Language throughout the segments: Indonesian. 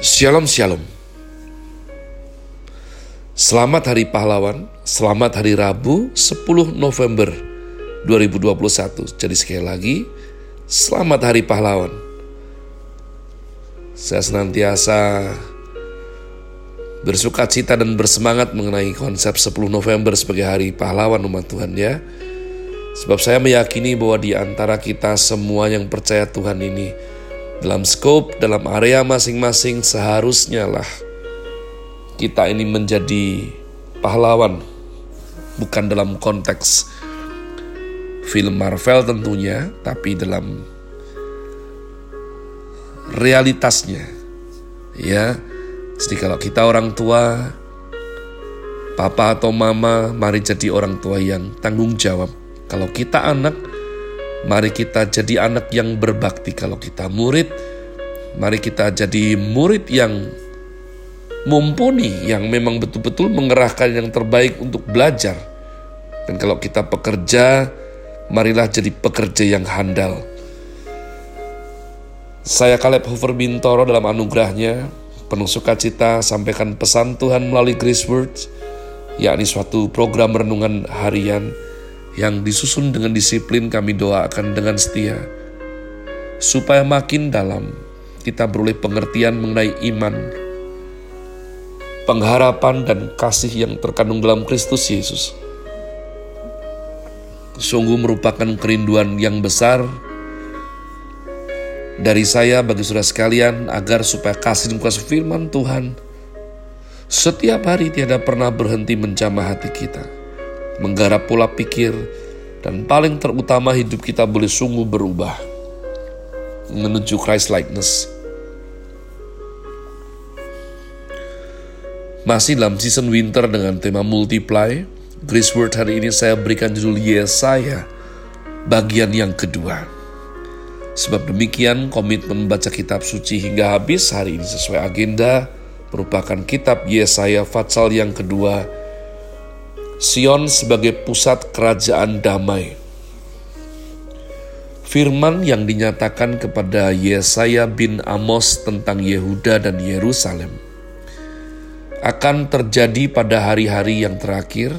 Shalom Shalom. Selamat Hari Pahlawan, selamat Hari Rabu 10 November 2021 Jadi sekali lagi, selamat Hari Pahlawan. Saya senantiasa bersuka cita dan bersemangat mengenai konsep 10 November sebagai Hari Pahlawan umat Tuhan ya. Sebab saya meyakini bahwa di antara kita semua yang percaya Tuhan ini dalam scope, dalam area masing-masing seharusnya lah kita ini menjadi pahlawan. Bukan dalam konteks film Marvel tentunya, tapi dalam realitasnya. Ya, jadi kalau kita orang tua, papa atau mama, mari jadi orang tua yang tanggung jawab. Kalau kita anak, Mari kita jadi anak yang berbakti kalau kita murid. Mari kita jadi murid yang mumpuni, yang memang betul-betul mengerahkan yang terbaik untuk belajar. Dan kalau kita pekerja, marilah jadi pekerja yang handal. Saya Kaleb Hoover Bintoro dalam anugerahnya, penuh sukacita sampaikan pesan Tuhan melalui Grace Words, yakni suatu program renungan harian yang disusun dengan disiplin kami doakan dengan setia, supaya makin dalam kita beroleh pengertian mengenai iman, pengharapan dan kasih yang terkandung dalam Kristus Yesus. Sungguh merupakan kerinduan yang besar dari saya bagi saudara sekalian agar supaya kasih dan kuasa firman Tuhan setiap hari tiada pernah berhenti menjamah hati kita menggarap pola pikir, dan paling terutama hidup kita boleh sungguh berubah menuju Christ likeness. Masih dalam season winter dengan tema multiply, Grace Word hari ini saya berikan judul Yesaya bagian yang kedua. Sebab demikian komitmen membaca kitab suci hingga habis hari ini sesuai agenda merupakan kitab Yesaya Fatsal yang kedua Sion sebagai pusat kerajaan damai. Firman yang dinyatakan kepada Yesaya bin Amos tentang Yehuda dan Yerusalem akan terjadi pada hari-hari yang terakhir.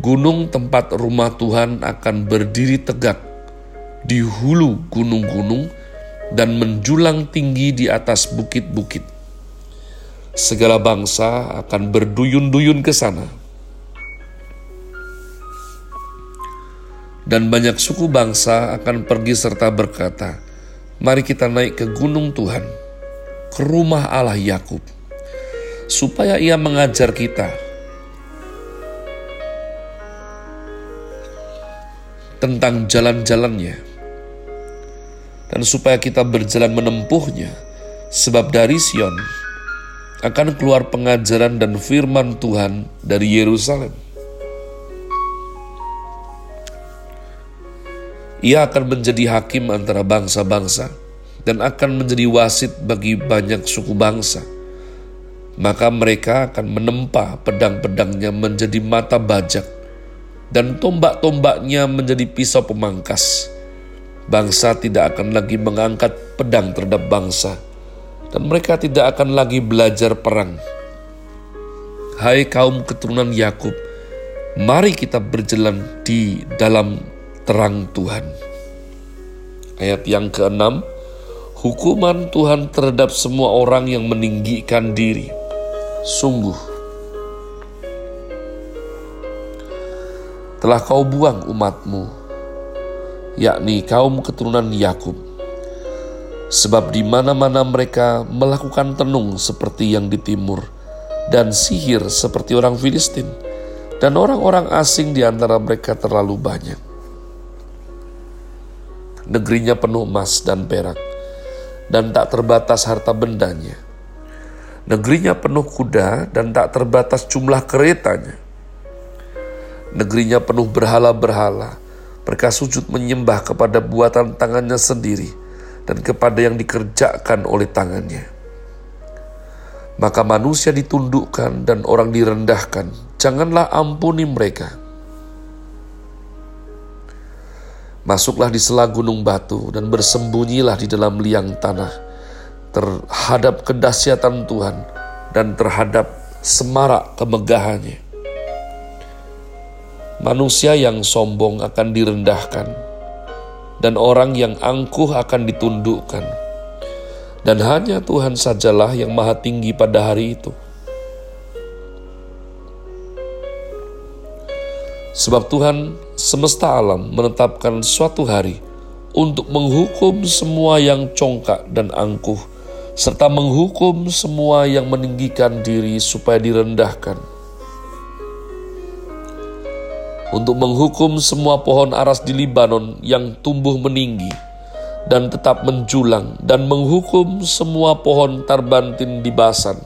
Gunung tempat rumah Tuhan akan berdiri tegak di hulu gunung-gunung dan menjulang tinggi di atas bukit-bukit. Segala bangsa akan berduyun-duyun ke sana dan banyak suku bangsa akan pergi serta berkata, "Mari kita naik ke gunung Tuhan, ke rumah Allah Yakub, supaya Ia mengajar kita tentang jalan-jalannya, dan supaya kita berjalan menempuhnya, sebab dari Sion akan keluar pengajaran dan firman Tuhan dari Yerusalem." Ia akan menjadi hakim antara bangsa-bangsa dan akan menjadi wasit bagi banyak suku bangsa. Maka mereka akan menempa pedang-pedangnya menjadi mata bajak dan tombak-tombaknya menjadi pisau pemangkas. Bangsa tidak akan lagi mengangkat pedang terhadap bangsa dan mereka tidak akan lagi belajar perang. Hai kaum keturunan Yakub, mari kita berjalan di dalam terang Tuhan. Ayat yang keenam, hukuman Tuhan terhadap semua orang yang meninggikan diri. Sungguh, telah kau buang umatmu, yakni kaum keturunan Yakub. Sebab di mana-mana mereka melakukan tenung seperti yang di timur, dan sihir seperti orang Filistin, dan orang-orang asing di antara mereka terlalu banyak negerinya penuh emas dan perak, dan tak terbatas harta bendanya. Negerinya penuh kuda dan tak terbatas jumlah keretanya. Negerinya penuh berhala-berhala, mereka sujud menyembah kepada buatan tangannya sendiri dan kepada yang dikerjakan oleh tangannya. Maka manusia ditundukkan dan orang direndahkan, janganlah ampuni mereka Masuklah di sela gunung batu dan bersembunyilah di dalam liang tanah. terhadap kedahsyatan Tuhan dan terhadap semarak kemegahannya. Manusia yang sombong akan direndahkan, dan orang yang angkuh akan ditundukkan. Dan hanya Tuhan sajalah yang maha tinggi pada hari itu. Sebab Tuhan semesta alam menetapkan suatu hari untuk menghukum semua yang congkak dan angkuh, serta menghukum semua yang meninggikan diri supaya direndahkan. Untuk menghukum semua pohon aras di Libanon yang tumbuh meninggi dan tetap menjulang, dan menghukum semua pohon tarbantin di Basan.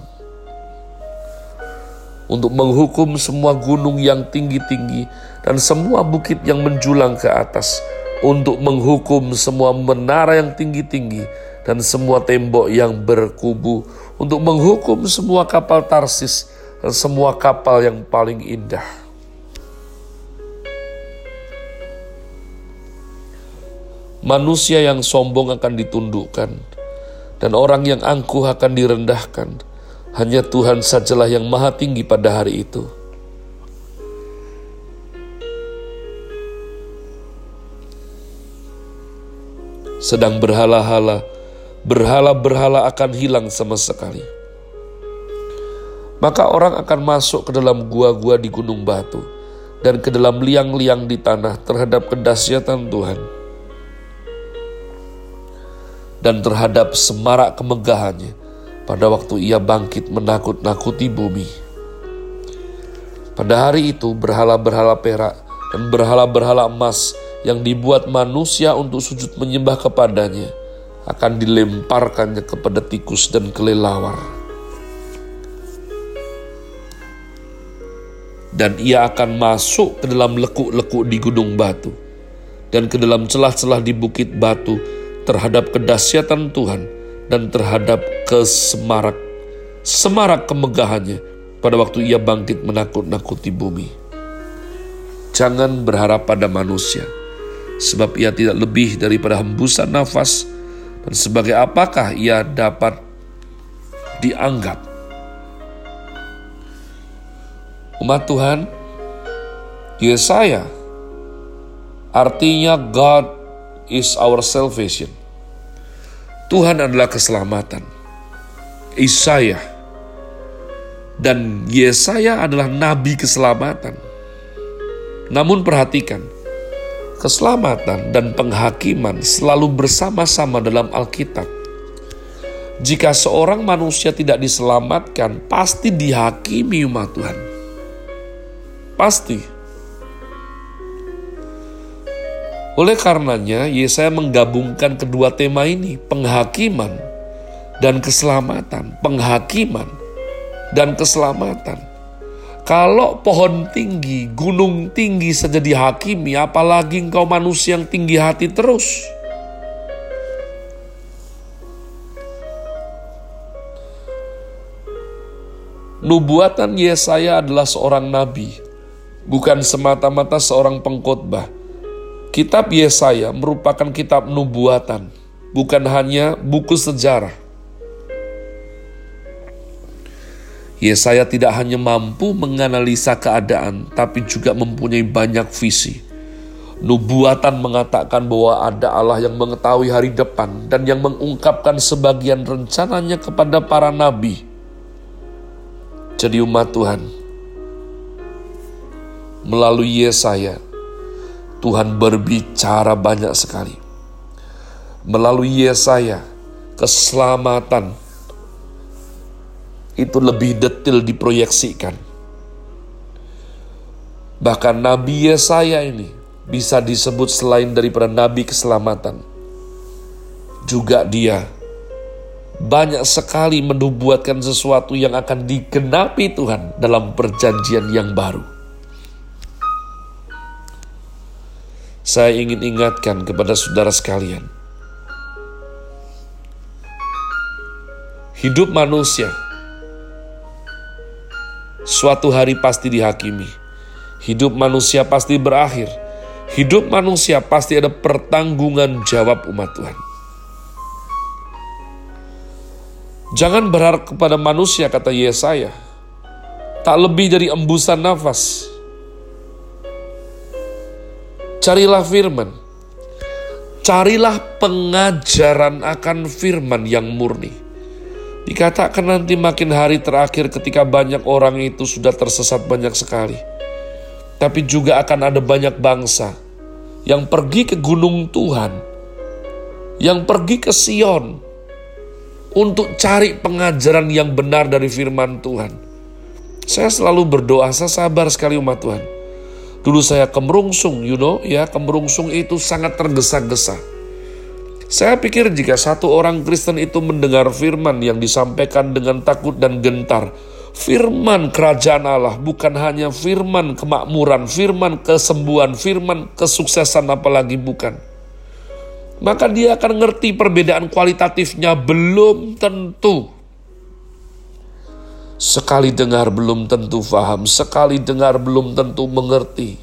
Untuk menghukum semua gunung yang tinggi-tinggi dan semua bukit yang menjulang ke atas, untuk menghukum semua menara yang tinggi-tinggi dan semua tembok yang berkubu untuk menghukum semua kapal Tarsis dan semua kapal yang paling indah. Manusia yang sombong akan ditundukkan dan orang yang angkuh akan direndahkan. Hanya Tuhan sajalah yang maha tinggi pada hari itu. Sedang berhala-hala, berhala-berhala akan hilang sama sekali. Maka orang akan masuk ke dalam gua-gua di gunung batu dan ke dalam liang-liang di tanah terhadap kedahsyatan Tuhan dan terhadap semarak kemegahannya pada waktu ia bangkit menakut-nakuti bumi. Pada hari itu berhala-berhala perak dan berhala-berhala emas yang dibuat manusia untuk sujud menyembah kepadanya – akan dilemparkannya kepada tikus dan kelelawar. Dan ia akan masuk ke dalam lekuk-lekuk di gunung batu dan ke dalam celah-celah di bukit batu terhadap kedahsyatan Tuhan dan terhadap kesemarak semarak kemegahannya pada waktu ia bangkit menakut-nakuti bumi. Jangan berharap pada manusia, sebab ia tidak lebih daripada hembusan nafas dan sebagai apakah ia dapat dianggap? Umat Tuhan, Yesaya artinya God is our salvation. Tuhan adalah keselamatan. Isaiah dan Yesaya adalah nabi keselamatan. Namun perhatikan, keselamatan dan penghakiman selalu bersama-sama dalam Alkitab. Jika seorang manusia tidak diselamatkan, pasti dihakimi umat Tuhan. Pasti. Oleh karenanya, Yesaya menggabungkan kedua tema ini, penghakiman dan keselamatan, penghakiman dan keselamatan. Kalau pohon tinggi, gunung tinggi saja dihakimi, apalagi engkau manusia yang tinggi hati terus. Nubuatan Yesaya adalah seorang nabi, bukan semata-mata seorang pengkhotbah. Kitab Yesaya merupakan kitab nubuatan, bukan hanya buku sejarah. Yesaya tidak hanya mampu menganalisa keadaan, tapi juga mempunyai banyak visi. Nubuatan mengatakan bahwa ada Allah yang mengetahui hari depan dan yang mengungkapkan sebagian rencananya kepada para nabi. Jadi umat Tuhan, melalui Yesaya, Tuhan berbicara banyak sekali. Melalui Yesaya, keselamatan, itu lebih detail diproyeksikan. Bahkan Nabi Yesaya ini bisa disebut selain daripada Nabi keselamatan. Juga dia banyak sekali menubuatkan sesuatu yang akan digenapi Tuhan dalam perjanjian yang baru. Saya ingin ingatkan kepada saudara sekalian, hidup manusia suatu hari pasti dihakimi. Hidup manusia pasti berakhir. Hidup manusia pasti ada pertanggungan jawab umat Tuhan. Jangan berharap kepada manusia, kata Yesaya. Tak lebih dari embusan nafas. Carilah firman. Carilah pengajaran akan firman yang murni. Dikatakan nanti makin hari terakhir ketika banyak orang itu sudah tersesat banyak sekali. Tapi juga akan ada banyak bangsa yang pergi ke gunung Tuhan, yang pergi ke Sion untuk cari pengajaran yang benar dari firman Tuhan. Saya selalu berdoa, saya sabar sekali umat Tuhan. Dulu saya kemerungsung, you know, ya kemerungsung itu sangat tergesa-gesa. Saya pikir jika satu orang Kristen itu mendengar firman yang disampaikan dengan takut dan gentar, firman kerajaan Allah bukan hanya firman kemakmuran, firman kesembuhan, firman kesuksesan apalagi bukan. Maka dia akan ngerti perbedaan kualitatifnya belum tentu. Sekali dengar belum tentu faham, sekali dengar belum tentu mengerti.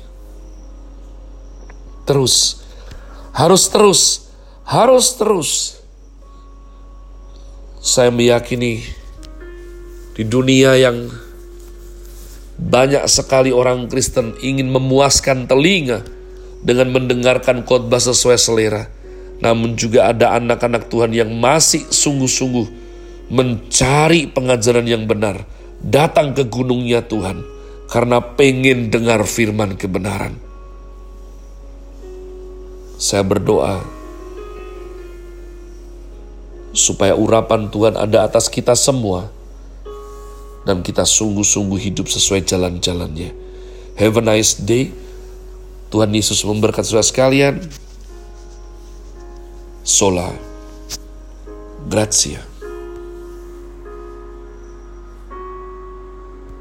Terus, harus terus, harus terus. Saya meyakini di dunia yang banyak sekali orang Kristen ingin memuaskan telinga dengan mendengarkan khotbah sesuai selera. Namun juga ada anak-anak Tuhan yang masih sungguh-sungguh mencari pengajaran yang benar. Datang ke gunungnya Tuhan karena pengen dengar firman kebenaran. Saya berdoa supaya urapan Tuhan ada atas kita semua dan kita sungguh-sungguh hidup sesuai jalan-jalannya. Have a nice day. Tuhan Yesus memberkati saudara sekalian. Sola. Grazie.